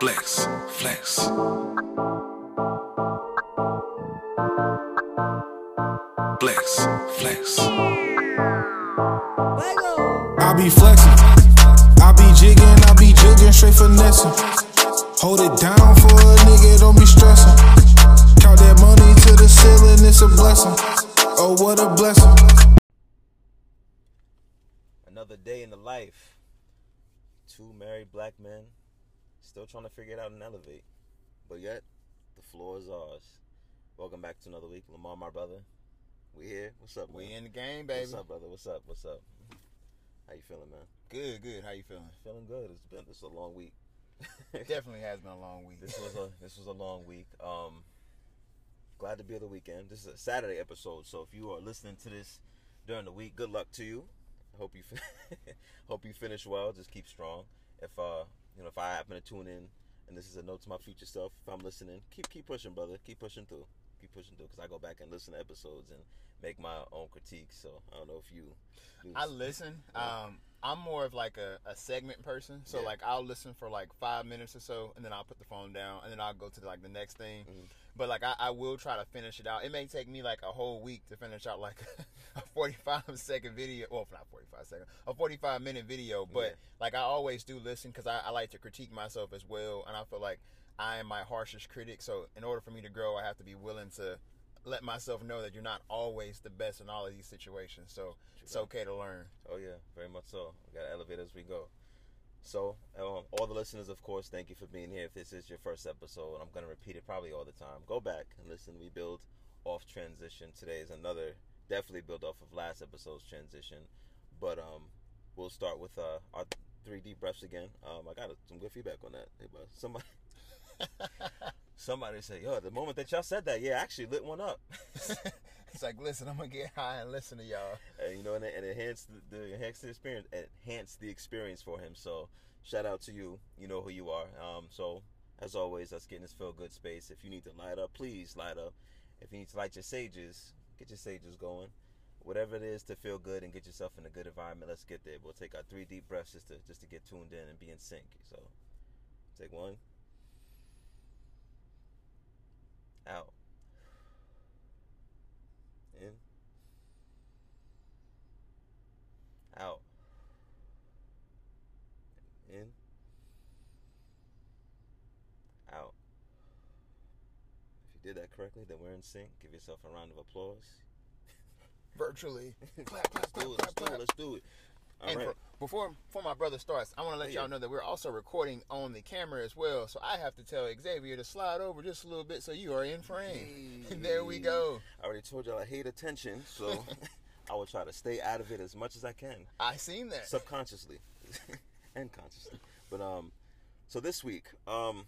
Flex, flex. Flex, flex. I be flexing, I be jigging, I be jigging, straight finessing. Hold it down for a nigga, don't be stressing. Count that money to the ceiling, it's a blessing. Oh, what a blessing. Another day in the life. Two married black men still trying to figure it out and elevate. But yet, the floor is ours. Welcome back to another week. Lamar, my brother. We here. What's up, man? We in the game, baby. What's up, brother? What's up? What's up? How you feeling, man? Good, good. How you feeling? Feeling good. It's been this a long week. Definitely has been a long week. This was a this was a long week. Um, glad to be at the weekend. This is a Saturday episode, so if you are listening to this during the week, good luck to you. Hope you hope you finish well. Just keep strong. If uh you know if I happen to tune in and this is a note to my future self, if I'm listening, keep keep pushing, brother. Keep pushing through. Keep pushing through because I go back and listen to episodes and make my own critiques. So I don't know if you. do I listen. Um, I'm more of like a, a segment person. So Yeah. like I'll listen for like five minutes or so, and then I'll put the phone down, and then I'll go to like the next thing. Mhm. But like I, I will try to finish it out. It may take me like a whole week to finish out like 45 second video. Well, not 45 second, a 45 minute video. But Yeah. like I always do listen because I, I like to critique myself as well, and I feel like I am my harshest critic. So in order for me to grow, I have to be willing to let myself know that you're not always the best in all of these situations. So it's okay to learn. Oh yeah, very much so. We got to elevate as we go. So, um, all the listeners, of course, thank you for being here. If this is your first episode, I'm gonna repeat it probably all the time. Go back and listen. We build off transition. Today is another, definitely build off of last episode's transition. But um, we'll start with uh, our three deep breaths again. Um, I got some good feedback on that. Hey. Somebody, somebody said, "Yo, the moment that y'all said that, yeah, I actually lit one up." it's like, listen, I'm gonna get high and listen to y'all. and you know, and, and enhance the, the enhance the experience, enhance the experience for him. So, shout out to you. You know who you are. Um, so as always, let's get in this feel good space. If you need to light up, please light up. If you need to light your sages, get your sages going. Whatever it is to feel good and get yourself in a good environment, let's get there. We'll take our three deep breaths just to just to get tuned in and be in sync. So, take one. Out. In. Out. In. Out. If you did that correctly, then we're in sync. Give yourself a round of applause. Virtually. clap, clap, Let's do clap, it. Let's do it. Let's do it. All and right. for, before before my brother starts, I want to let Yeah. y'all know that we're also recording on the camera as well. So I have to tell Xavier to slide over just a little bit so you are in frame. there we go. I already told y'all I hate attention, so I will try to stay out of it as much as I can. I seen that. subconsciously and consciously. But um, so this week, um,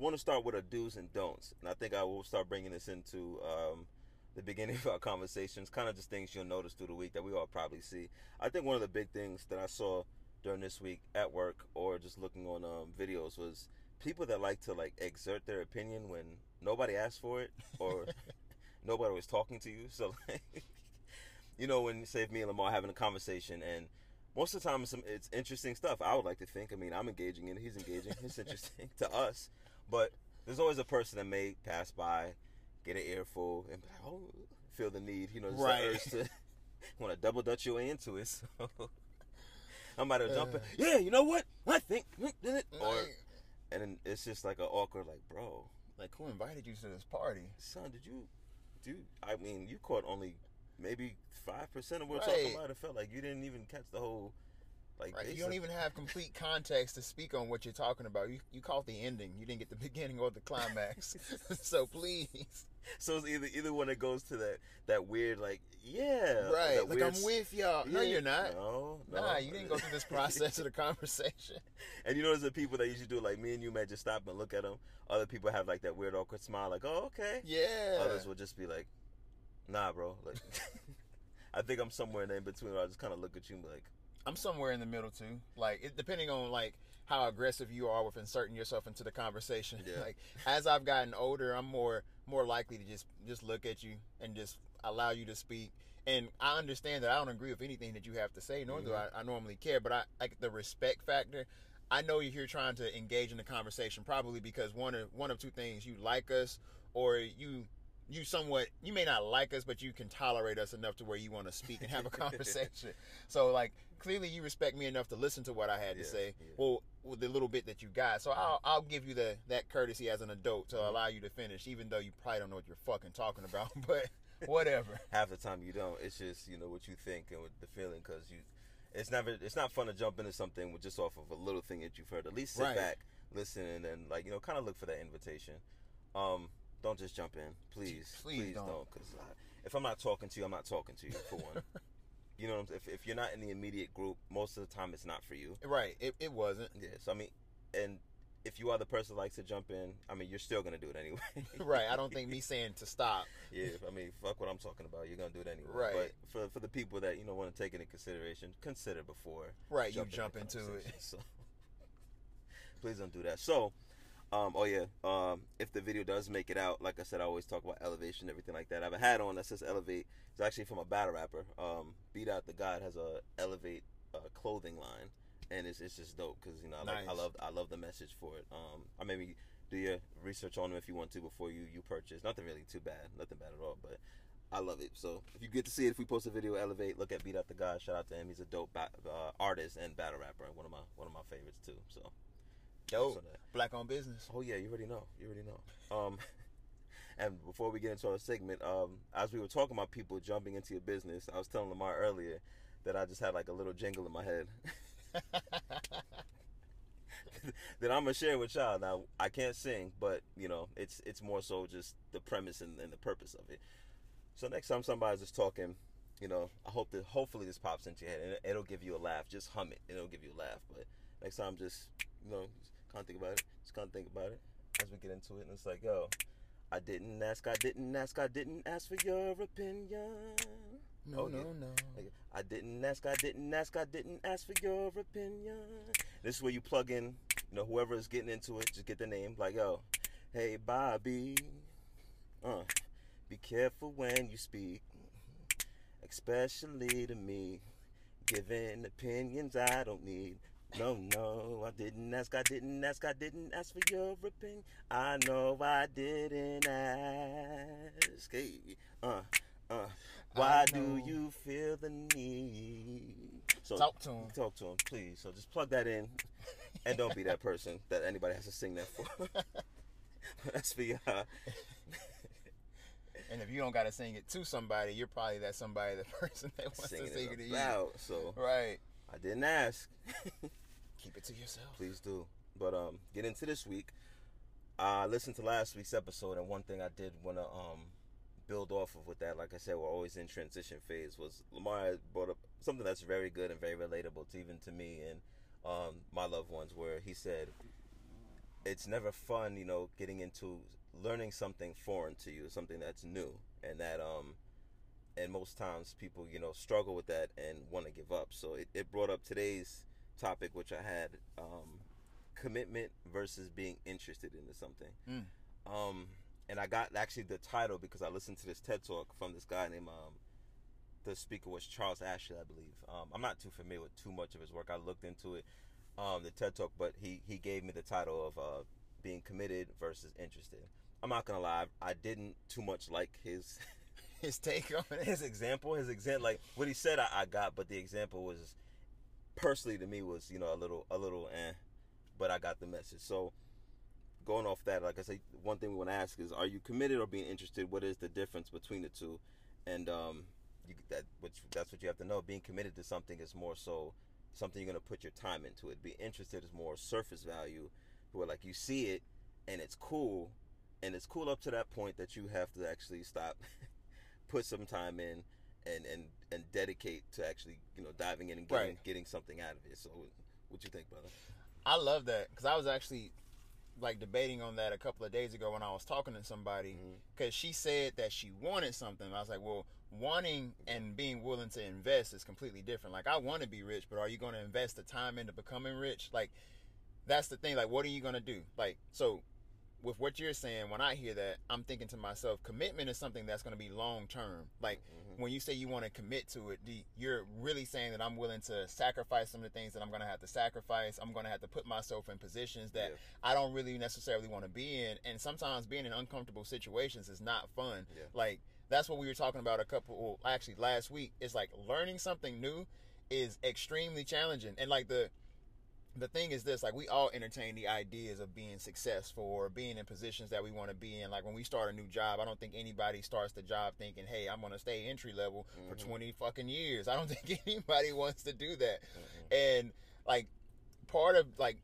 want to start with a do's and don'ts, and I think I will start bringing this into um the beginning of our conversations, kind of just things you'll notice through the week that we all probably see. I think one of the big things that I saw during this week at work or just looking on um, videos was people that like to like exert their opinion when nobody asked for it or nobody was talking to you. So like, you know, when say me and Lamar having a conversation and most of the time it's, some, it's interesting stuff. I would like to think. I mean, I'm engaging in it. He's engaging. It's interesting to us. But there's always a person that may pass by, get an earful, and like, oh, feel the need. You know, just Right. the urge to want to double dutch your way into it. So I might have jumped in. Yeah, you know what? I think. Or and then it's just like an awkward, like, bro, like who invited you to this party? son, did you, dude? I mean, you caught only maybe five percent of what we're Right. talking about. It felt like you didn't even catch the whole, like, Right. You don't even have complete context to speak on what you're talking about. You you caught the ending. You didn't get the beginning or the climax. so please. So it's either either one that goes to that that weird, like, yeah, Right. Like weird I'm with y'all. No, you're not. No, no. Nah, you didn't go through this process of the conversation. And you notice the people that usually do it, like me and you might just stop and look at them. Other people have like that weird awkward smile, like, oh, okay. Yeah. Others will just be like, nah, bro. Like, I think I'm somewhere in between. Where I just kind of look at you and be like, I'm somewhere in the middle too. Like it, depending on like how aggressive you are with inserting yourself into the conversation. Yeah. Like as I've gotten older, I'm more more likely to just just look at you and just allow you to speak. And I understand that I don't agree with anything that you have to say, nor do Mhm. I, I normally care. But I like the respect factor. I know you're here trying to engage in the conversation, probably because one of one of two things: you like us, or you you somewhat you may not like us, but you can tolerate us enough to where you want to speak and have a conversation. so like clearly you respect me enough to listen to what I had to say. yeah. Well, with the little bit that you got, so I'll I'll give you the that courtesy as an adult to Mm-hmm. allow you to finish, even though you probably don't know what you're fucking talking about. But whatever. half the time you don't. It's just you know what you think and what the feeling because you. It's never. It's not fun to jump into something with just off of a little thing that you've heard. At least sit Right. back, listen, and then like you know, kind of look for that invitation. Um, don't just jump in, please. Please don't. Because if I'm not talking to you, I'm not talking to you for one. you know, what I'm saying? if if you're not in the immediate group, most of the time it's not for you. Right. It it wasn't. Yeah. So I mean, and if you are the person that likes to jump in, I mean, you're still gonna do it anyway. Right. I don't think me saying to stop. Yeah, I mean, fuck what I'm talking about. You're gonna do it anyway. Right. But for for the people that you know want to take into consideration, consider before. Right, you jump in into it. So please don't do that. So, um, oh yeah, um, if the video does make it out, like I said, I always talk about elevation, everything like that. I have a hat on that says Elevate. It's actually from a battle rapper. Um, Beat Out the God has a Elevate uh, clothing line, and it's it's just dope because you know I, like, I love I love the message for it. Um, I maybe do your research on them if you want to before you you purchase. Nothing really too bad, nothing bad at all, but. I love it. So if you get to see it, if we post a video, elevate. Look at Beat Out the God. Shout out to him. He's a dope uh, artist and battle rapper, and one of my one of my favorites too. So Dope. So Black on business. Oh yeah, you already know. You already know. Um, and before we get into our segment, um, as we were talking about people jumping into your business, I was telling Lamar earlier that I just had like a little jingle in my head that I'm gonna share with y'all. Now I can't sing, but you know, it's it's more so just the premise and, and the purpose of it. So next time somebody's just talking, you know, I hope that hopefully this pops into your head and it'll give you a laugh. Just hum it, it'll give you a laugh. But next time, just you know, kind think about it. Just can't think about it as we get into it, and it's like, yo, I didn't ask, I didn't ask, I didn't ask for your opinion. No, Oh, no, yeah. no. Like, I didn't ask, I didn't ask, I didn't ask for your opinion. This is where you plug in, you know, whoever is getting into it, just get the name. Like, yo, hey, Bobby. Uh, be careful when you speak, especially to me. Giving opinions I don't need. No, no, I didn't ask, I didn't ask, I didn't ask for your opinion. I know I didn't ask. Hey, uh, uh, why do you feel the need? So Talk to 'em. Talk to him, please. So just plug that in, and don't be that person that anybody has to sing that for. That's for y'all. And if you don't got to sing it to somebody, you're probably that somebody, the person that wants Singing to sing it to you. loud. So Right. I didn't ask. Keep it to yourself. Please do. But um, get into this week. I listened to last week's episode, and one thing I did want to um build off of with that, like I said, we're always in transition phase. Was Lamar brought up something that's very good and very relatable to even to me and um my loved ones, where he said it's never fun, you know, getting into learning something foreign to you, something that's new, and that um and most times people you know struggle with that and want to give up so it, it brought up today's topic which i had um, commitment versus being interested into something Mm. um, and i got actually the title because i listened to this ted talk from this guy named um, the speaker was charles ashley i believe um, i'm not too familiar with too much of his work i looked into it um, the ted talk but he, he gave me the title of uh, being committed versus interested i'm not gonna lie i didn't too much like his His take on it. his example, his example, like what he said, I, I got, but the example was personally to me was you know a little a little eh, but I got the message. So going off that, like I say, one thing we want to ask is, are you committed or being interested? What is the difference between the two? And um, you, that which that's what you have to know. Being committed to something is more so something you're gonna put your time into it. Being interested is more surface value, where like you see it and it's cool, and it's cool up to that point that you have to actually stop, put some time in, and and and dedicate to actually you know diving in and getting Right. getting something out of it. So, what you think, brother? I love that because I was actually like debating on that a couple of days ago when I was talking to somebody Mm-hmm. because she said that she wanted something. I was like, well, wanting and being willing to invest is completely different. Like, I want to be rich, but are you going to invest the time into becoming rich? Like, that's the thing. Like, what are you going to do? Like, so with what you're saying, when I hear that, I'm thinking to myself, commitment is something that's going to be long term. Like Mm-hmm. when you say you want to commit to it, you're really saying that I'm willing to sacrifice some of the things that I'm going to have to sacrifice. I'm going to have to put myself in positions that Yeah. I don't really necessarily want to be in, and sometimes being in uncomfortable situations is not fun. Yeah. Like that's what we were talking about a couple, well, actually last week. It's like learning something new is extremely challenging, and like the the thing is this like we all entertain the ideas of being successful or being in positions that we want to be in. Like when we start a new job i don't think anybody starts the job thinking hey i'm going to stay entry level for mm-hmm. 20 fucking years. I don't think anybody wants to do that. And like part of like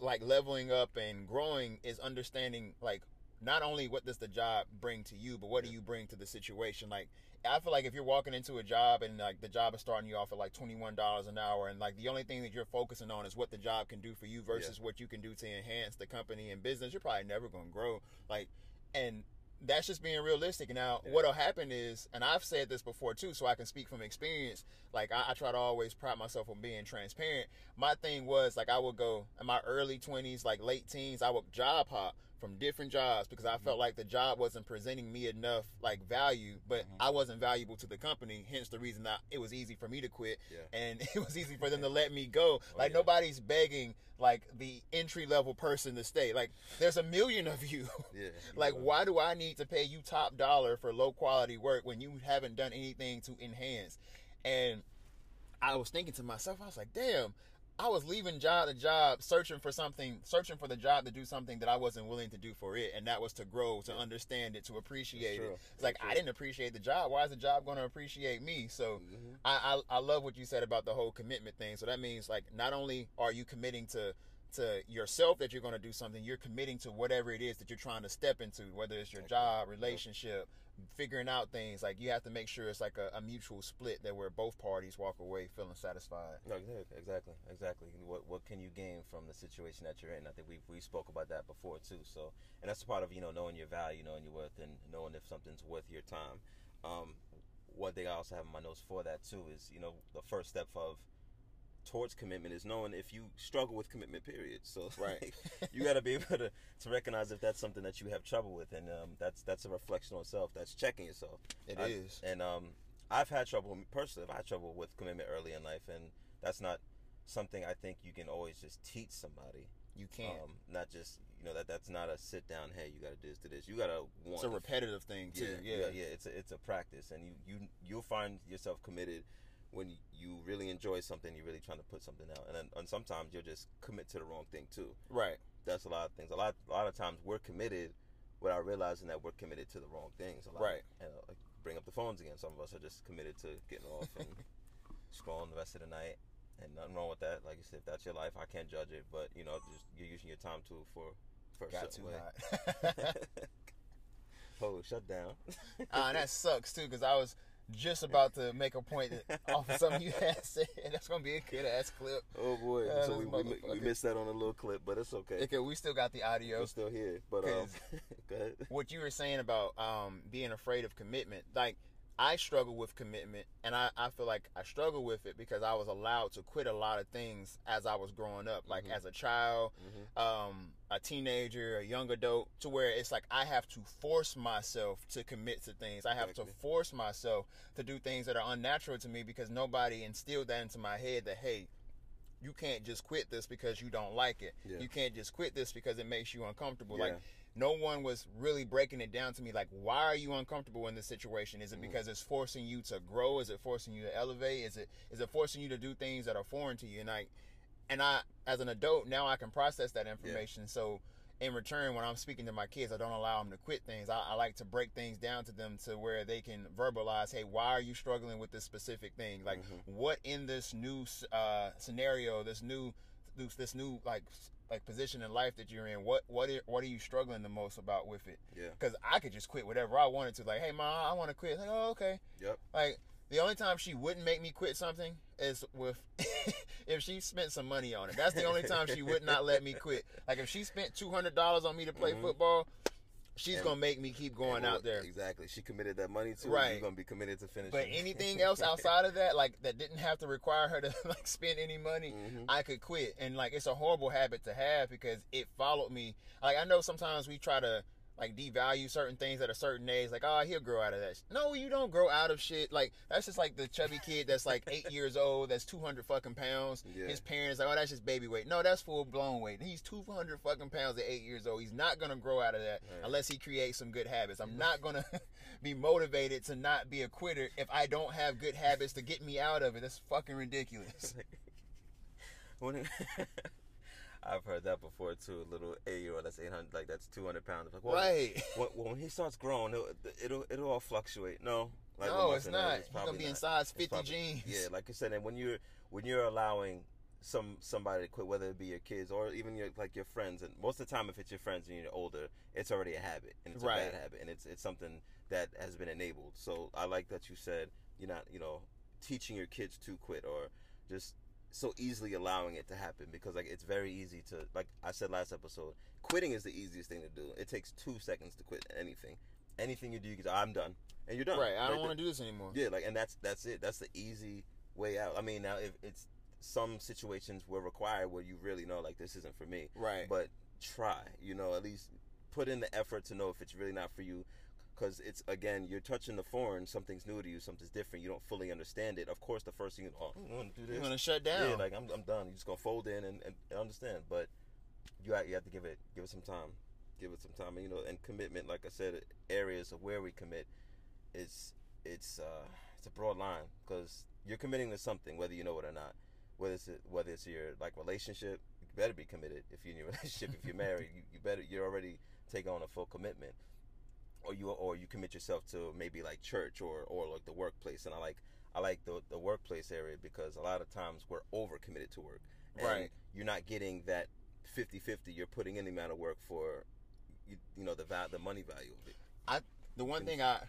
like leveling up and growing is understanding like not only what does the job bring to you but what do you bring to the situation? Like i feel like if you're walking into a job and like the job is starting you off at like $21 an hour and like the only thing that you're focusing on is what the job can do for you versus what you can do to enhance the company and business you're probably never going to grow like and that's just being realistic. Now, what'll happen is, and I've said this before too, so I can speak from experience. Like I, I try to always pride myself on being transparent. My thing was like I would go in my early twenties, like late teens, I would job hop from different jobs because I felt mm-hmm. like the job wasn't presenting me enough like value, but mm-hmm. I wasn't valuable to the company. Hence the reason that it was easy for me to quit, Yeah. and it was easy for them to let me go. Oh, like yeah. nobody's begging like the entry level person to stay. Like there's a million of you. Yeah. like why do I need to pay you top dollar for low quality work when you haven't done anything to enhance? And I was thinking to myself, I was like, damn, I was leaving job to job, searching for something, searching for the job to do something that I wasn't willing to do for it, and that was to grow, to understand it, to appreciate it. It's like I didn't appreciate the job. Why is the job going to appreciate me? So Mm-hmm. I, I I love what you said about the whole commitment thing. So that means like not only are you committing to to yourself that you're going to do something, you're committing to whatever it is that you're trying to step into, whether it's your job, relationship, figuring out things. Like you have to make sure it's like a, a mutual split that where both parties walk away feeling satisfied. No, exactly, exactly. What what can you gain from the situation that you're in? I think we we spoke about that before too. So, and that's a part of you know knowing your value, knowing your worth, and knowing if something's worth your time. Um, one thing I also have in my notes for that too is you know the first step of towards commitment is knowing if you struggle with commitment period so Right. you got to be able to, to recognize if that's something that you have trouble with and um, that's that's a reflection on self that's checking yourself It It is. and um, I've had trouble personally. I've had trouble with commitment early in life, and that's not something I think you can always just teach somebody. You can't. Um, not just you know that that's not a sit down. Hey, you got to do this, do this. You got to want. it's a repetitive thing too. yeah, Yeah, yeah, yeah. It's a it's a practice, and you you you'll find yourself committed when you really enjoy something. You're really trying to put something out, and then, and sometimes you'll just commit to the wrong thing too. Right. That's a lot of things. A lot a lot of times we're committed without realizing that we're committed to the wrong things. A lot. Right. And uh, like bring up the phones again. Some of us are just committed to getting off and scrolling the rest of the night. And nothing wrong with that. Like you said, if that's your life, I can't judge it. But you know, just you're using your time to for for a Got certain too way. hot. oh, shut down. Ah, and that sucks too, because I was just about to make a point off of something you had said. That's gonna be a good ass clip. oh boy. Yeah, so we, we we missed that on a little clip, but it's okay. Okay, we still got the audio. We're still here. But um, 'Cause- go ahead. what you were saying about um, being afraid of commitment, like I struggle with commitment, and I, I feel like I struggle with it because I was allowed to quit a lot of things as I was growing up, like as a child, um, a teenager, a young adult, to where it's like I have to force myself to commit to things. I have to force myself to do things that are unnatural to me because nobody instilled that into my head that hey, you can't just quit this because you don't like it. Yeah. You can't just quit this because it makes you uncomfortable. Yeah. Like no one was really breaking it down to me like why are you uncomfortable in this situation is it Mm. because it's forcing you to grow is it forcing you to elevate is it is it forcing you to do things that are foreign to you and i and i as an adult now i can process that information. So in return when i'm speaking to my kids i don't allow them to quit things. I, I like to break things down to them to where they can verbalize hey why are you struggling with this specific thing? Like Mm-hmm. what in this new uh, scenario this new this, this new like like position in life that you're in what what are, what are you struggling the most about with it? Yeah. because i could just quit whatever i wanted to like hey mom i want to quit like oh okay. Yep. like the only time she wouldn't make me quit something is with if she spent some money on it. That's the only time she would not let me quit. Like if she spent two hundred dollars on me to play Mm-hmm. football, she's And- gonna make me keep going out there. Exactly. She committed that money to. Right. You're gonna be committed to finishing. But anything else outside of that, like that didn't have to require her to like spend any money, Mhm. I could quit. And like it's a horrible habit to have because it followed me. Like I know sometimes we try to like devalue certain things at a certain age. Like oh he'll grow out of that. No, you don't grow out of shit. Like that's just like the chubby kid that's like eight years old that's two hundred fucking pounds. Yeah. His parents like oh that's just baby weight. No, that's full blown weight. He's two hundred fucking pounds at eight years old. He's not gonna grow out of that Right. unless he creates some good habits. I'm not gonna be motivated to not be a quitter if I don't have good habits to get me out of it. That's fucking ridiculous. I've heard that before too. A little eight year old that's eight hundred, like that's two hundred pounds. Like, well, right. When, when he starts growing, it'll, it'll it'll all fluctuate. No, like no, it's not. He's gonna be in size fifty probably- jeans. Yeah, like I said, and when you're when you're allowing some somebody to quit, whether it be your kids or even your like your friends, and most of the time if it's your friends and you're older, it's already a habit and it's Right. a bad habit and it's it's something that has been enabled. So I like that you said you're not you know teaching your kids to quit or just so easily allowing it to happen because like it's very easy to like I said last episode, quitting is the easiest thing to do. It takes two seconds to quit anything. Anything you do, you can say, I'm done, and you're done. Right. I don't want to do this anymore. Yeah, like, and that's that's it. That's the easy way out. I mean, now if it's some situations were required where you really know, like, this isn't for me. Right. But try, you know, at least put in the effort to know if it's really not for you. Because it's again, you're touching the foreign, something's new to you, something's different. You don't fully understand it. Of course, the first thing you oh, I want to do this. You're gonna shut down. Yeah, like I'm, I'm done. You're just gonna fold in and, and, and understand. But you have, you have to give it give it some time. Give it some time. And you know, and commitment, like I said, areas of where we commit it's it's uh it's a broad line because you're committing to something whether you know it or not. Whether it's whether it's your like relationship, you better be committed. If you're in your relationship, if you're married, you, you better you're already taking on a full commitment. Or you or you commit yourself to maybe like church or or like the workplace. And I like I like the the workplace area because a lot of times we're over committed to work. And Right. You're not getting that 50-50. You're putting in the amount of work for you, you know the val- the money value of it. I the one thing I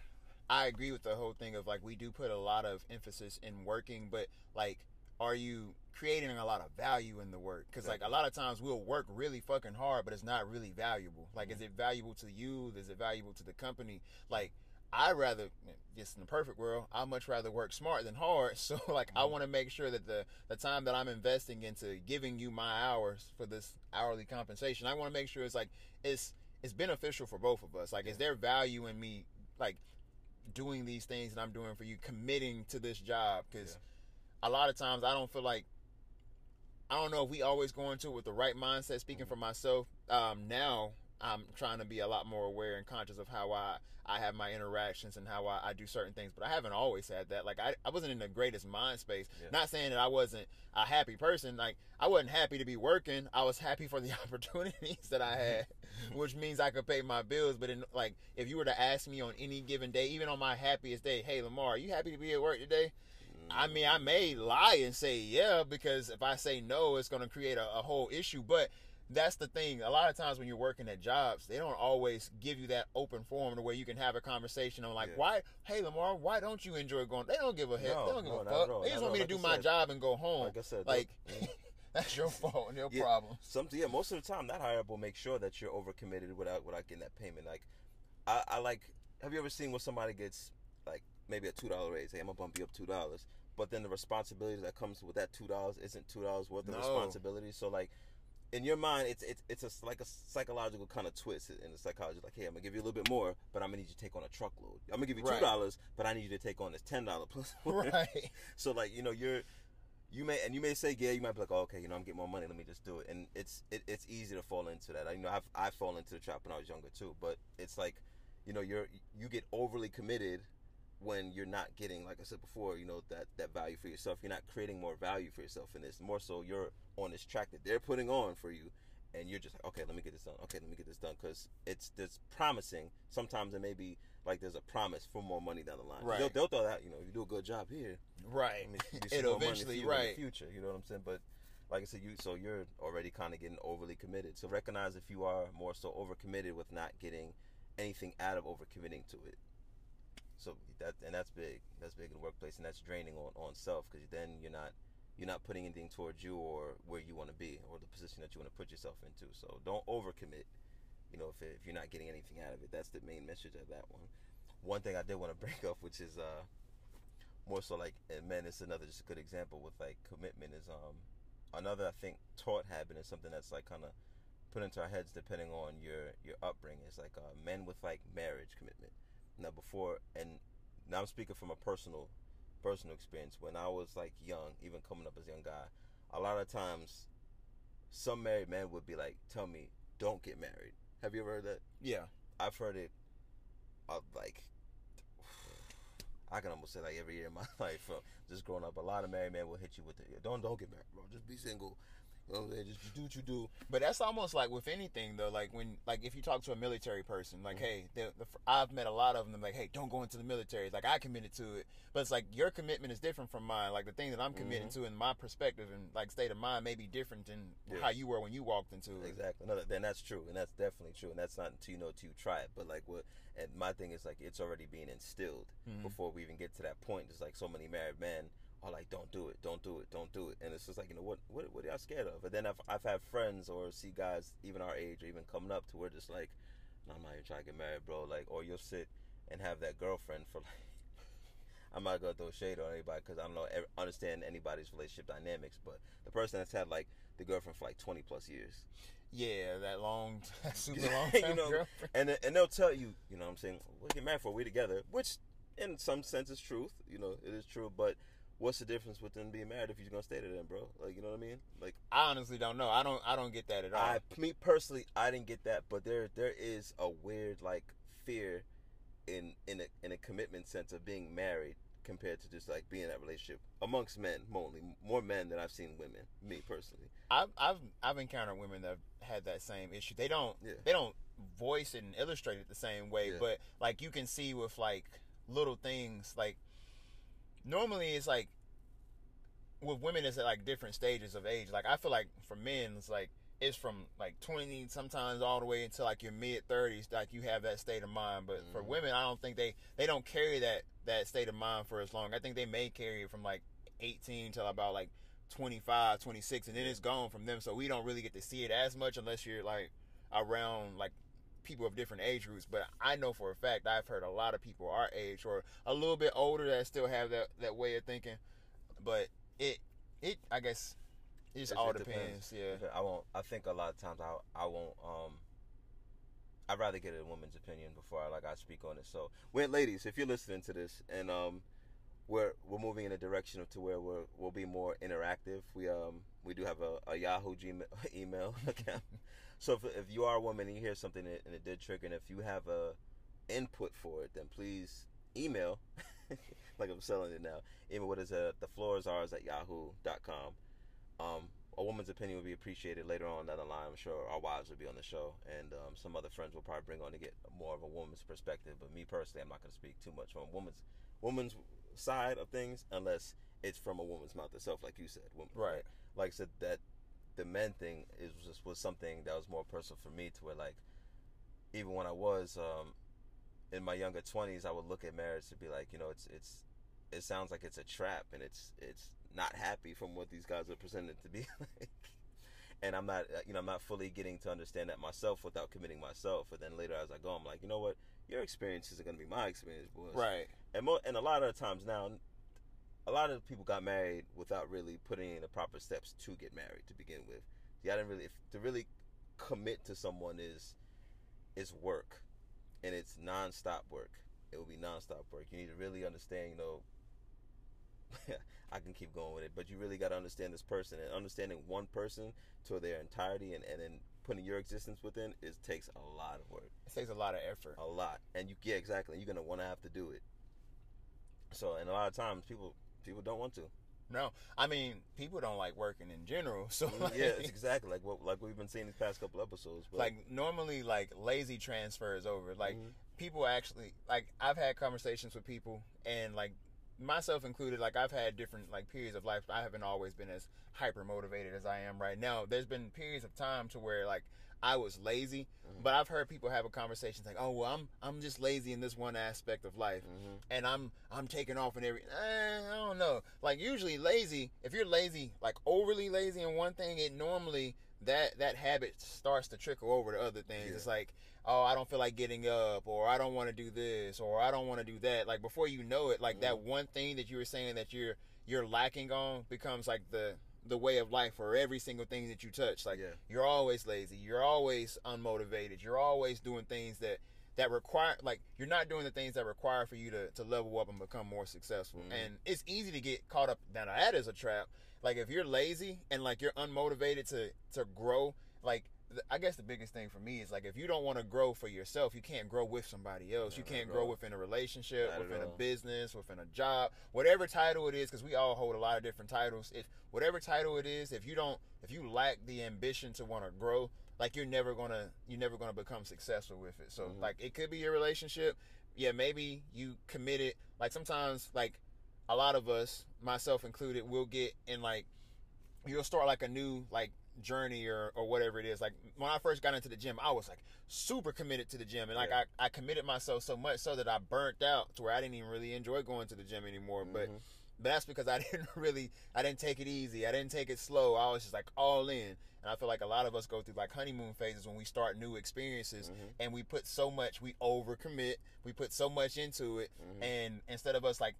I agree with the whole thing of like we do put a lot of emphasis in working, but like are you creating a lot of value in the work? Because like a lot of times we'll work really fucking hard, but it's not really valuable. Like, is it valuable to you? Is it valuable to the company? Like. I rather, just in the perfect world, I much rather work smart than hard. So, like, I mm-hmm. want to make sure that the the time that I'm investing into giving you my hours for this hourly compensation, I want to make sure it's like it's it's beneficial for both of us. Like, is there value in me like doing these things that I'm doing for you, committing to this job? Because a lot of times I don't feel like I don't know if we always go into it with the right mindset. Speaking for myself, um, now I'm trying to be a lot more aware and conscious of how I I have my interactions and how I, I do certain things. But I haven't always had that. Like I, I wasn't in the greatest mind space. Yeah. Not saying that I wasn't a happy person. Like I wasn't happy to be working. I was happy for the opportunities that I had, which means I could pay my bills. But in like, if you were to ask me on any given day, even on my happiest day, hey Lamar, are you happy to be at work today? I mean, I may lie and say yeah because if I say no, it's going to create a, a whole issue. But that's the thing. A lot of times when you're working at jobs, they don't always give you that open forum to where you can have a conversation I'm like, Yeah. why, hey Lamar, why don't you enjoy going? They don't give a heck. No, they don't give no, a fuck. They just want me at to do Like my said- job and go home. Like I said, like that's your fault, and your Yeah, problem. Some yeah, most of the time that higher up will make sure that you're overcommitted without without getting that payment. Like I, I like have you ever seen where somebody gets like maybe a two dollar raise, hey I'm gonna bump you up two dollars. But then the responsibility that comes with that two dollars isn't two dollars worth of No. responsibility. So like in your mind, it's it's it's a like a psychological kind of twist in the psychology. Like, hey, I'm gonna give you a little bit more, but I'm gonna need you to take on a truckload. I'm gonna give you two Right. dollars, but I need you to take on this ten dollar plus. one. right. So like you know you're you may and you may say yeah you might be like oh, okay you know I'm getting more money let me just do it and it's it, it's easy to fall into that I you know I've I fall into the trap when I was younger too but it's like you know you're you get overly committed when you're not getting like I said before you know that that value for yourself you're not creating more value for yourself in this more so you're on this track that they're putting on for you and you're just like okay let me get this done okay let me get this done because it's it's promising sometimes it may be like there's a promise for more money down the line Right. they'll, they'll throw that you know if you do a good job here Right. I mean, you It'll eventually, in right. the future. You know what I'm saying? But like I said, you so you're already kind of getting overly committed. So recognize if you are more so overcommitted with not getting anything out of overcommitting to it. So that and that's big. That's big in the workplace, and that's draining on on self because then you're not you're not putting anything towards you or where you want to be or the position that you want to put yourself into. So don't overcommit. you know, if if you're not getting anything out of it, that's the main message of that one. One thing I did want to bring up, which is uh, more so like in men, it's another just a good example with like commitment is um another I think taught habit is something that's like kind of put into our heads depending on your your upbringing. It's like uh, men with like marriage commitment. Now before and now I'm speaking from a personal personal experience. When I was like young, even coming up as a young guy, a lot of times some married men would be like, "Tell me, don't get married." Have you ever heard that? Yeah. I've heard it, uh, like I can almost say like every year in my life, uh, just growing up. A lot of married men will hit you with the don't don't get married, bro. Just be single. You know, what I'm saying? just do what you do. But that's almost like with anything though. Like when, like if you talk to a military person, like, Mm-hmm. hey, the, the, I've met a lot of them. Like, hey, don't go into the military. It's Like, I committed to it, but it's like your commitment is different from mine. Like the thing that I'm committing to, and my perspective and like state of mind may be different than Mm-hmm. Yeah. how you were when you walked into it. Exactly. No, then that's true, and that's definitely true, and that's not until you know you try it. But like what, and my thing is like it's already being instilled before we even get to that point. Just like so many married men are like, don't do it, don't do it, don't do it, and it's just like you know what, what, what are y'all scared of? And then I've I've had friends or see guys even our age or even coming up to where just like, no, I'm not even trying to get married, bro. Like, or you'll sit and have that girlfriend for like. I'm not gonna throw shade on anybody because I don't know understand anybody's relationship dynamics, but the person that's had like the girlfriend for like 20 plus years, Yeah, that long, super long you know, girlfriend. and and they'll tell you, you know, what I'm saying, we get married for we together, which in some sense is truth, you know, it is true. But what's the difference with them being married if you're gonna stay to them, bro? Like, you know what I mean? Like, I honestly don't know. I don't. I don't get that at all. I, me personally, I didn't get that, but there there is a weird like fear in in a in a commitment sense of being married compared to just like being in that relationship amongst men, mostly more men than I've seen women. Me personally, I've I've I've encountered women that have had that same issue. They don't Yeah. they don't voice it and illustrate it the same way, Yeah. but like you can see with like little things like normally it's like with women it's at like different stages of age. Like I feel like for men it's like it's from like 20 sometimes all the way until like your mid 30s like you have that state of mind but for Mm-hmm. women I don't think they they don't carry that that state of mind for as long. I think they may carry it from like 18 till about like 25, 26 and then it's gone from them so we don't really get to see it as much unless you're like around like people of different age groups but I know for a fact I've heard a lot of people our age or a little bit older that still have that that way of thinking but it it I guess it just It- all it depends, yeah I won't. I think a lot of times I I won't. Um, I'd rather get a woman's opinion before I like I speak on it. So, when ladies, if you're listening to this and um, we're we're moving in a direction of to where we're we'll be more interactive. We um we do have a, a Yahoo Gmail email account. So if if you are a woman and you hear something and it, and it did trigger, and if you have a input for it, then please email. like I'm selling it now. Email what is it? The floors ours at yahoo.com. Um, a woman's opinion would be appreciated later on down the line. I'm sure our wives will be on the show, and um, some other friends will probably bring on to get more of a woman's perspective. But me personally, I'm not going to speak too much from woman's woman's side of things unless it's from a woman's mouth itself, like you said. Woman, Right. Like I said, that the men thing is just was something that was more personal for me, to where like even when I was um, in my younger 20s, I would look at marriage to be like, you know, it's it's it sounds like it's a trap and it's it's not happy from what these guys are presented to be like. And I'm not, you know, I'm not fully getting to understand that myself without committing myself. And then later, as I go, I'm like, you know what, your experience isn't going to be my experience, boys. right And mo- and a lot of times now, a lot of people got married without really putting in the proper steps to get married to begin with. Yeah, I didn't really if, to really commit to someone is is work, and it's nonstop work. It will be nonstop work. You need to really understand, you know. I can keep going with it, but you really got to understand this person and understanding one person to their entirety, and and then putting your existence within it takes a lot of work it takes a lot of effort a lot, and you yeah exactly. You're gonna want to have to do it. So, and a lot of times people people don't want to. no I mean people don't like working in general so like, yeah, it's exactly like what like we've been seeing these past couple episodes. But like normally like lazy transfer is over like Mhm. people actually like i've had conversations with people and like myself included like i've had different like periods of life i haven't always been as hyper motivated as i am right now there's been periods of time to where like i was lazy but i've heard people have a conversation like oh well i'm i'm just lazy in this one aspect of life and i'm i'm taking off in every eh, i don't know like usually lazy if you're lazy like overly lazy in one thing it normally that that habit starts to trickle over to other things. Yeah. It's like, oh, I don't feel like getting up, or I don't want to do this, or I don't want to do that. Like before you know it, like that Mm-hmm. one thing that you were saying that you're you're lacking on becomes like the the way of life for every single thing that you touch. Like Yeah. you're always lazy, you're always unmotivated, you're always doing things that that require like you're not doing the things that require for you to, to level up and become more successful. Mhm. And it's easy to get caught up now that is a trap. Like if you're lazy and like you're unmotivated to to grow, like I guess the biggest thing for me is like if you don't want to grow for yourself, you can't grow with somebody else. You can't grow within a relationship, Not within a business, within a job, whatever title it is, because we all hold a lot of different titles. If whatever title it is, if you don't, if you lack the ambition to want to grow, like you're never gonna, you're never gonna become successful with it. So Mhm. like it could be your relationship. Yeah, maybe you committed. Like sometimes, like a lot of us, myself included, will get in like you'll start like a new like journey or, or whatever it is. Like when I first got into the gym, I was like super committed to the gym, and like Yeah. I, I committed myself so much so that I burnt out to where I didn't even really enjoy going to the gym anymore. But Mhm. but that's because I didn't really I didn't take it easy. I didn't take it slow. I was just like all in. And I feel like a lot of us go through like honeymoon phases when we start new experiences Mhm. and we put so much we overcommit. We put so much into it Mhm. and instead of us like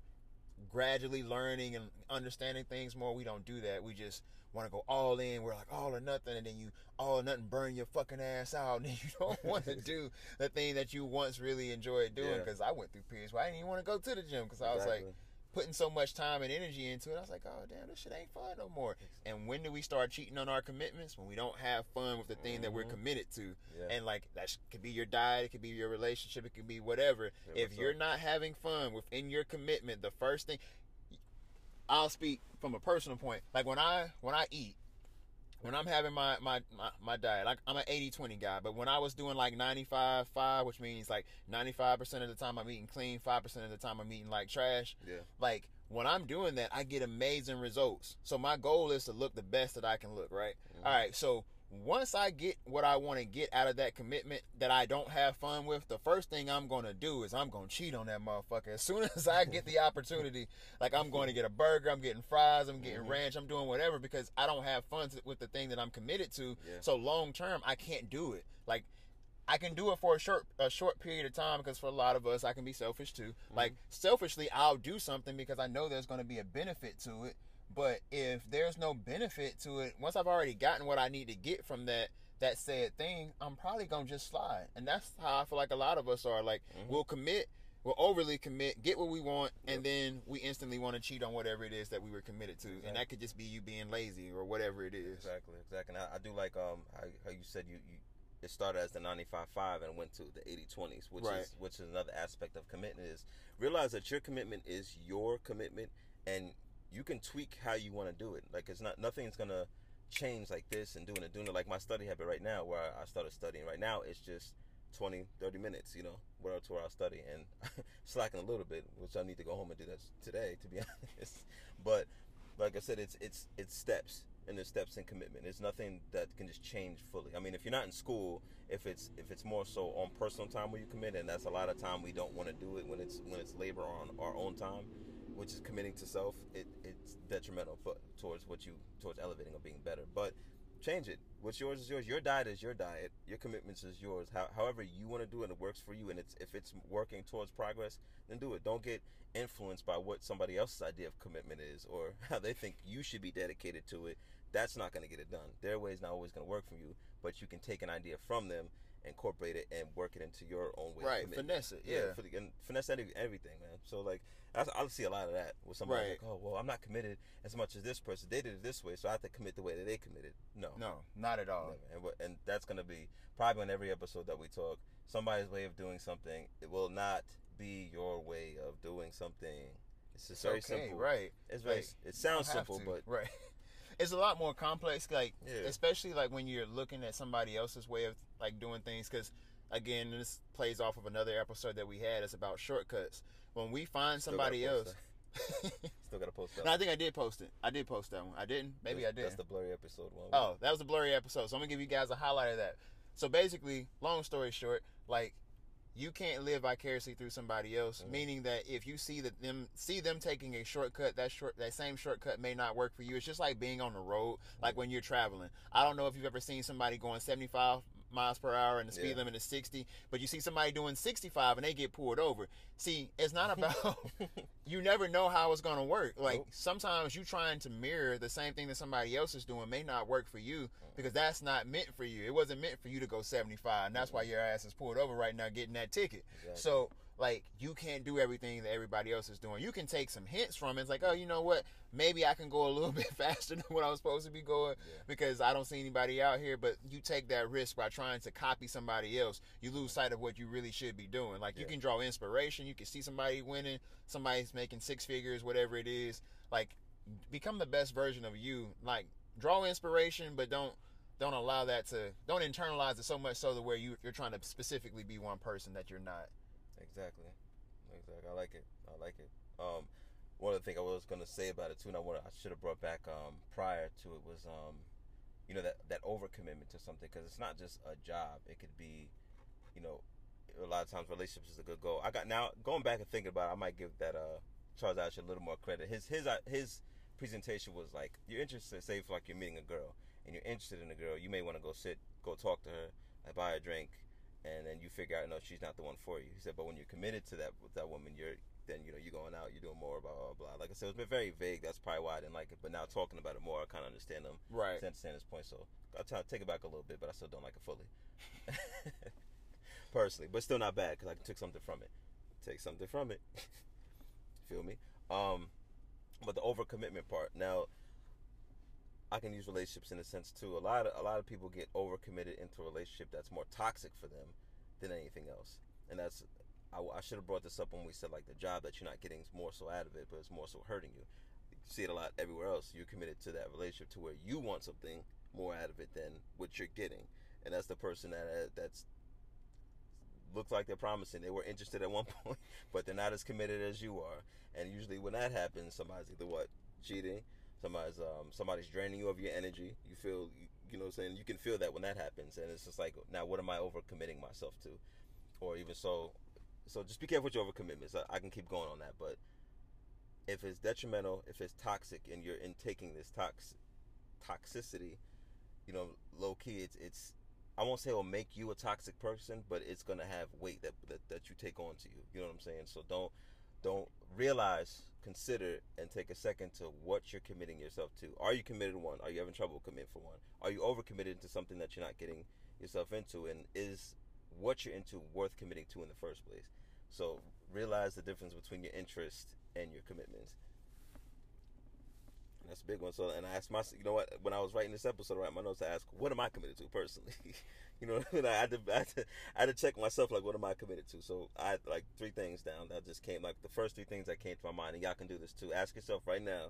gradually learning and understanding things more, we don't do that. We just want to go all in. We're like all or nothing, and then you all or nothing burn your fucking ass out, and then you don't want to do the thing that you once really enjoyed doing. Yeah. Because I went through periods where I didn't even want to go to the gym because I was like putting so much time and energy into it. I was like, oh damn, this shit ain't fun no more. And when do we start cheating on our commitments? When we don't have fun with the thing that we're Mhm. committed to. Yeah. And like that could be your diet, it could be your relationship, it could be whatever. Yeah, if you're up? not having fun within your commitment, the first thing I'll speak from a personal point. Like when I when I eat, when I'm having my my my, my diet, like I'm an 80-20 guy, but when I was doing like 95 5, which means like 95% of the time I'm eating clean, 5% of the time I'm eating like trash, Yeah. like when I'm doing that, I get amazing results. So my goal is to look the best that I can look, right? Mm-hmm. All right, so once I get what I want to get out of that commitment that I don't have fun with, the first thing I'm going to do is I'm going to cheat on that motherfucker. As soon as I get the opportunity, like I'm going to get a burger, I'm getting fries, I'm getting Mhm. ranch, I'm doing whatever because I don't have fun with the thing that I'm committed to. Yeah. So long term, I can't do it. Like I can do it for a short a short period of time because for a lot of us, I can be selfish too. Like selfishly, I'll do something because I know there's going to be a benefit to it. But if there's no benefit to it, once I've already gotten what I need to get from that that said thing, I'm probably gonna just slide. And that's how I feel like a lot of us are. Like Mhm. we'll commit, we'll overly commit, get what we want, Yep. and then we instantly want to cheat on whatever it is that we were committed to. Exactly. And that could just be you being lazy or whatever it is. Exactly, exactly. And I, I do like um how, how you said you, you it started as the 95-5 and went to the 80-20s, which Right. is which is another aspect of commitment is realize that your commitment is your commitment and you can tweak how you want to do it. Like it's not nothing's gonna change like this and doing it doing it like my study habit right now where I started studying right now it's just 20 30 minutes you know where to where I'll study and slacking a little bit which I need to go home and do that today to be honest but like I said, it's it's it's steps and there's steps in commitment. It's nothing that can just change fully. I mean, if you're not in school, if it's if it's more so on personal time where you commit, and that's a lot of time we don't want to do it when it's when it's labor on our own time, which is committing to self. It it's detrimental for, towards what you towards elevating or being better. But change it. What's yours is yours. Your diet is your diet. Your commitments is yours. How, however you want to do it, and it works for you, and it's if it's working towards progress, then do it. Don't get influenced by what somebody else's idea of commitment is or how they think you should be dedicated to it. That's not going to get it done. Their way is not always going to work for you, but you can take an idea from them, incorporate it, and work it into your own way. Right, finesse it, yeah. for the, and finesse everything, man. So like, that's, I see a lot of that with somebody Right. like, oh well, I'm not committed as much as this person. They did it this way, so I have to commit the way that they committed. No, No, not at all. And, and that's going to be probably on every episode that we talk. Somebody's way of doing something. It will not be your way of doing something. It's just very okay, simple. right? It's very. Like, it sounds simple, to, but right. It's a lot more complex, like Yeah. especially like when you're looking at somebody else's way of like doing things. Because again, this plays off of another episode that we had. It's about shortcuts. When we find Still somebody else, still got to post that. no, I think I did post it. I did post that one. I didn't. Maybe I did. That's the blurry episode one. Oh, that was a blurry episode. So I'm gonna give you guys a highlight of that. So basically, long story short, like you can't live vicariously through somebody else. Mm-hmm. Meaning that if you see that them see them taking a shortcut, that short that same shortcut may not work for you. It's just like being on the road, like Mm-hmm. when you're traveling. I don't know if you've ever seen somebody going 75 miles per hour and the speed Yeah. limit is 60, but you see somebody doing 65 and they get pulled over. See, it's not about you never know how it's going to work. Like Nope. sometimes you trying to mirror the same thing that somebody else is doing may not work for you mm. because that's not meant for you. It wasn't meant for you to go 75, and that's why your ass is pulled over right now getting that ticket. Exactly. So like you can't do everything that everybody else is doing. You can take some hints from it. It's like, oh, you know what? Maybe I can go a little bit faster than what I was supposed to be going because I don't see anybody out here. But you take that risk by trying to copy somebody else. You lose sight of what you really should be doing. Like you can draw inspiration. You can see somebody winning. Somebody's making six figures, whatever it is. Like become the best version of you. Like draw inspiration, but don't don't allow that to don't internalize it so much so that where you you're trying to specifically be one person that you're not. Exactly. Exactly. I like it. I like it. Um, one of the things I was gonna say about it too, and I want I should have brought back um prior to it was um, you know that that overcommitment to something because it's not just a job. It could be, you know, a lot of times relationships is a good goal. I got now going back and thinking about, it, I might give that uh Charles Asher a little more credit. His his uh, his presentation was like you're interested, say for like you're meeting a girl and you're interested in a girl, you may want to go sit, go talk to her, like buy a drink, and then you figure out no she's not the one for you. He said, but when you're committed to that that woman, you're then you know you're going out, you're doing more blah blah blah. Like I said, it's been very vague. That's probably why I didn't like it. But now talking about it more, I kind of understand him. Right. I understand his point. So I'll take it back a little bit, but I still don't like it fully. Personally, but still not bad because I took something from it. Take something from it. Feel me? Um, but the overcommitment part. Now, I can use relationships in a sense too. A lot of a lot of people get overcommitted into a relationship that's more toxic for them than anything else, and that's I, I should have brought this up when we said like the job that you're not getting is more so out of it, but it's more so hurting you. You see it a lot everywhere else. You're committed to that relationship to where you want something more out of it than what you're getting, and that's the person that uh, that's looks like they're promising. They were interested at one point, but they're not as committed as you are. And usually, when that happens, somebody's either what cheating, somebody's um, somebody's draining you of your energy. You feel, you, you know, I'm saying you can feel that when that happens, and it's just like, now what am I overcommitting myself to, or even so. So just be careful with your overcommitments. I, I can keep going on that, but if it's detrimental, if it's toxic, and you're intaking this tox toxicity, you know, low key, it's it's I won't say it'll make you a toxic person, but it's gonna have weight that, that that you take on to you. You know what I'm saying? So don't don't realize, consider, and take a second to what you're committing yourself to. Are you committed to one? Are you having trouble committing for one? Are you overcommitted to something that you're not getting yourself into? And is what you're into worth committing to in the first place? So realize the difference between your interest and your commitments. That's a big one. So, and I asked myself, you know what? When I was writing this episode, I write my notes. I asked, what am I committed to personally? you know, I, mean? I, had to, I, had to, I had to check myself. Like, what am I committed to? So, I had like three things down that just came. Like the first three things that came to my mind, and y'all can do this too. Ask yourself right now,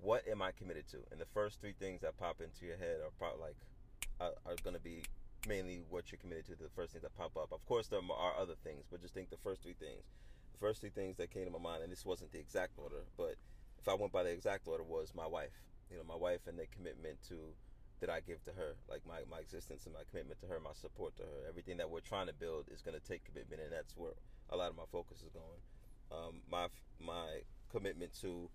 what am I committed to? And the first three things that pop into your head are probably like are, are going to be mainly what you're committed to. The first things that pop up. Of course, there are other things, but just think the first three things. The first three things that came to my mind, and this wasn't the exact order, but if I went by the exact order, was my wife. You know, my wife and the commitment to that I give to her, like my, my existence and my commitment to her, my support to her, everything that we're trying to build is going to take commitment, and that's where a lot of my focus is going. Um, my my commitment to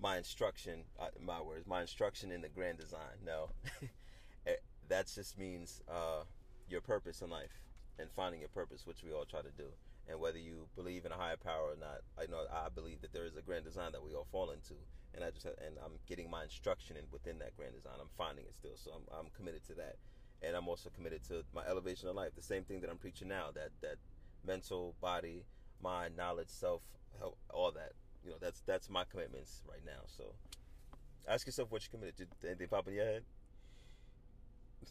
my instruction, uh, my words, my instruction in the grand design. No, that just means uh, your purpose in life and finding your purpose, which we all try to do. And whether you believe in a higher power or not, I know I believe that there is a grand design that we all fall into, and I just and I'm getting my instruction in within that grand design. I'm finding it still, so I'm, I'm committed to that, and I'm also committed to my elevation of life. The same thing that I'm preaching now that that mental, body, mind, knowledge, self, help, all that. You know, that's that's my commitments right now. So, ask yourself what you're committed to. Anything pop in your head?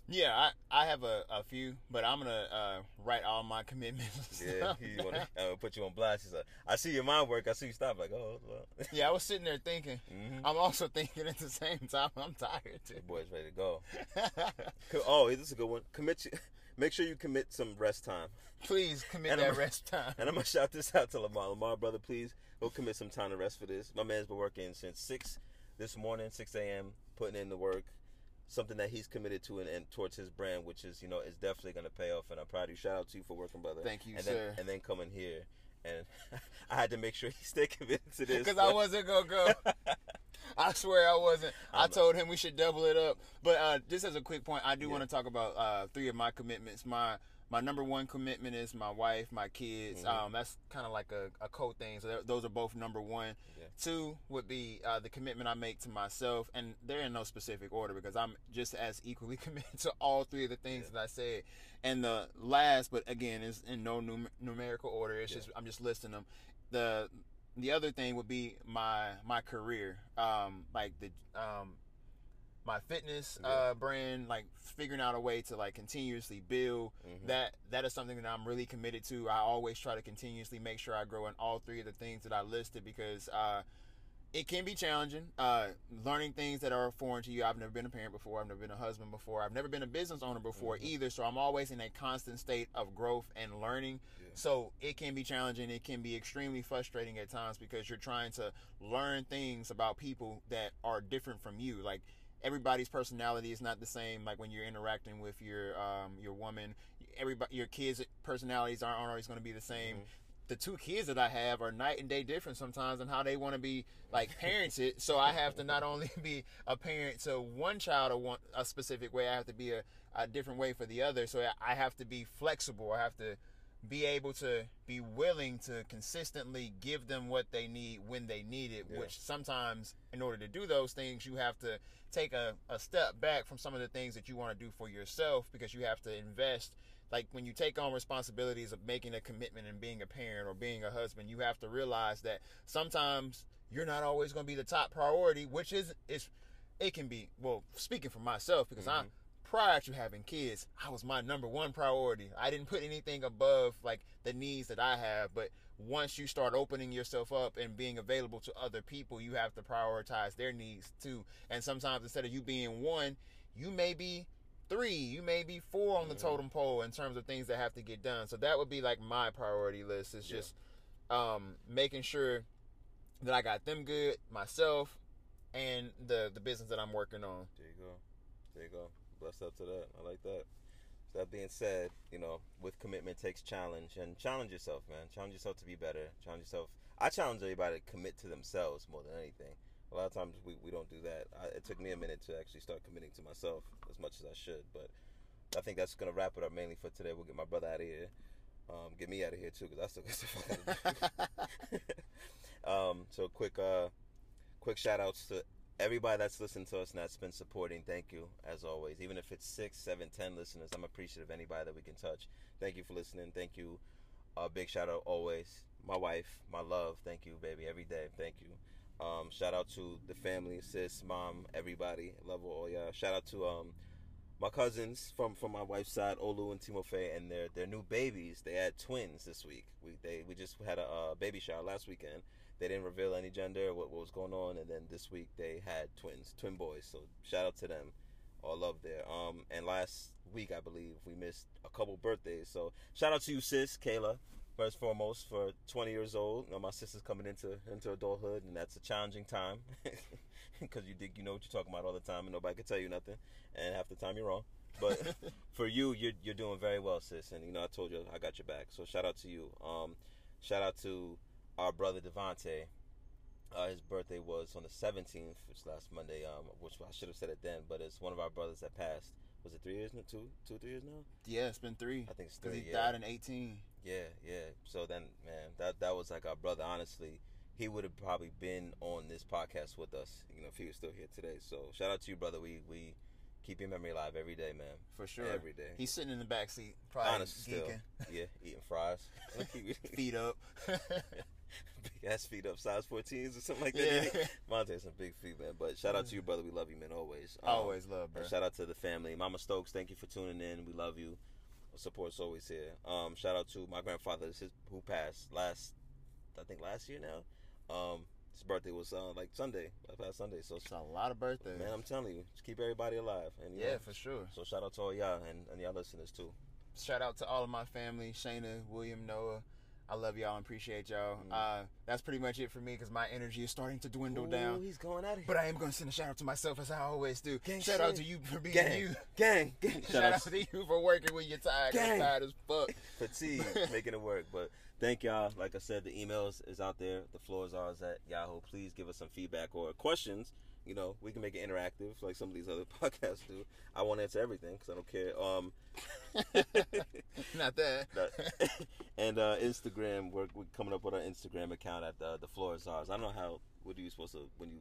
Yeah, I, I have a, a few, but I'm gonna uh, write all my commitments. Yeah, want to uh, put you on blast. He's like, I see your mind work. I see you stop. Like, oh, well. yeah, I was sitting there thinking. Mhm. I'm also thinking at the same time. I'm tired too. Your boy's ready to go. Oh, this is a good one. Commit. You, make sure you commit some rest time. Please commit And that I'm- rest time. And I'm gonna shout this out to Lamar. Lamar, brother, please go commit some time to rest for this. My man's been working since six this morning, six a.m. putting in the work. Something that he's committed to and, and towards his brand, which is you know is definitely going to pay off. And I'm proud of you. Shout out to you for working, brother. Thank you, and sir. Then, and then coming here, and I had to make sure he stayed committed to this because I wasn't gonna go. I swear I wasn't. I I'm- told him we should double it up. But uh, just as a quick point, I do Yeah. want to talk about uh, three of my commitments. My my number one commitment is my wife, my kids. Mhm. Um, that's kind of like a, a code thing. So those are both number one. Yeah. Two would be uh, the commitment I make to myself, and they're in no specific order because I'm just as equally committed to all three of the things Yeah. that I said. And the last, but again, is in no num- numerical order. It's Yeah. just I'm just listing them. The the other thing would be my my career um like the um my fitness Yeah. uh brand like figuring out a way to like continuously build Mhm. that that is something that I'm really committed to I always try to continuously make sure I grow in all three of the things that I listed because uh it can be challenging uh learning things that are foreign to you I've never been a parent before I've never been a husband before I've never been a business owner before Mhm. either so I'm always in a constant state of growth and learning Yeah. so it can be challenging. It can be extremely frustrating at times because you're trying to learn things about people that are different from you. Like everybody's personality is not the same. Like when you're interacting with your um, your woman, everybody your kids' personalities aren't always going to be the same. Mhm. The two kids that I have are night and day different sometimes in how they want to be like parented. so I have to not only be a parent to one child a one a specific way, I have to be a, a different way for the other. So I have to be flexible. I have to be able to be willing to consistently give them what they need when they need it Yeah. which sometimes in order to do those things you have to take a, a step back from some of the things that you want to do for yourself because you have to invest like when you take on responsibilities of making a commitment and being a parent or being a husband you have to realize that sometimes you're not always going to be the top priority which is is it can be well speaking for myself because i Mhm. Prior to having kids, I was my number one priority. I didn't put anything above like the needs that I have, but once you start opening yourself up and being available to other people, you have to prioritize their needs too. And sometimes instead of you being one, you may be three, you may be four on the Mhm. totem pole in terms of things that have to get done. So that would be like my priority list. It's Yeah. just um, making sure that I got them good, myself, and the the business that I'm working on. There you go. There you go. Blessed up to that. I like that. So that being said, you know, with commitment takes challenge and challenge yourself, man. Challenge yourself to be better. Challenge yourself. I challenge everybody to commit to themselves more than anything. A lot of times we, we don't do that. I, it took me a minute to actually start committing to myself as much as I should, but I think that's gonna wrap it up mainly for today. We'll get my brother out of here. Um, get me out of here too, because I still got stuff do. um, so quick, uh, quick shout outs to everybody that's listened to us and that's been supporting. Thank you as always. Even if it's six, seven, ten listeners, I'm appreciative of anybody that we can touch. Thank you for listening. Thank you. Uh, big shout out always. My wife, my love. Thank you, baby. Every day. Thank you. Um, shout out to the family, sis, mom, everybody. Love all y'all. Shout out to um my cousins from from my wife's side, Olu and Timofey, and their their new babies. They had twins this week. We they we just had a baby shower last weekend. They didn't reveal any gender, what, what was going on, and then this week they had twins, twin boys. So shout out to them, all love there. Um, and last week I believe we missed a couple birthdays. So shout out to you, sis, Kayla. First and foremost, for 20 years old, you know, my sister's coming into into adulthood, and that's a challenging time because you think you know what you're talking about all the time, and nobody can tell you nothing, and half the time you're wrong. But for you, you're you're doing very well, sis, and you know I told you I got your back. So shout out to you. Um, shout out to our brother Devonte. Uh, his birthday was on the 17th, which last Monday. Um, which I should have said it then, but it's one of our brothers that passed. Was it three years? now? Two, two, three years now? Yeah, it's been three. I think it's Because three. he yeah. died in 18. Yeah, yeah. So then, man, that that was like our brother. Honestly, he would have probably been on this podcast with us, you know, if he was still here today. So shout out to you, brother. We we keep your memory alive every day, man. For sure. Every day. He's sitting in the back seat, probably Honest still, geeking, yeah, eating fries, feet up. big ass feet up, size 14s or something like that. yeah. that. Monte's some big feet, man. But shout out to you, brother. We love you, man. Always. Um, Always love, bro. Shout out to the family. Mama Stokes, thank you for tuning in. We love you. Support's always here. Um, shout out to my grandfather this is- who passed last, I think last year now. Um, his birthday was uh, like Sunday, last Sunday. So, It's a lot of birthdays. man, I'm telling you, just keep everybody alive. And yeah, know, for sure. so shout out to all y'all and, and y'all listeners too. Shout out to all of my family: Shayna, William, Noah, I love y'all and appreciate y'all. Uh, that's pretty much it for me because my energy is starting to dwindle Ooh, down. he's going out of here. But I am going to send a shout out to myself as I always do. Gang shout out to you for being gang, you. gang, gang. Shout, out to you for working when you're tired. 'cause I'm Gang. tired as fuck. fatigue making it work. But thank y'all. Like I said, the emails is out there. The floor is ours at Yahoo. Please give us some feedback or questions. You know, we can make it interactive like some of these other podcasts do. I won't answer everything because I don't care. Um, Not that. and uh, Instagram, we're, we're coming up with our Instagram account at the the floor is ours. I don't know how. What are you supposed to when you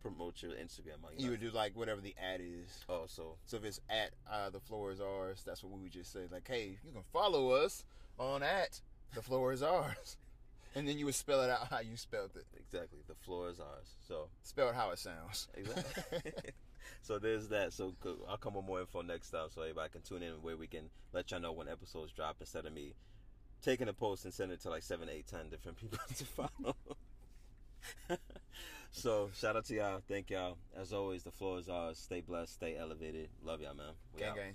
promote your Instagram? How You would do like whatever the ad is. Oh, so So if it's at uh, the floor is ours, that's what we would just say. Like, hey, you can follow us on at the floor is ours, and then you would spell it out how you spelled it. exactly, the floor is ours. So Spell it how it sounds. Exactly. so there's that. So I'll come with more info next time, so everybody can tune in where we can let y'all know when episodes drop instead of me taking a post and sending it to like seven, eight, ten different people to follow. so shout out to y'all. Thank y'all. As always, the floor is ours. Stay blessed. Stay elevated. Love y'all, man. We gang out. gang.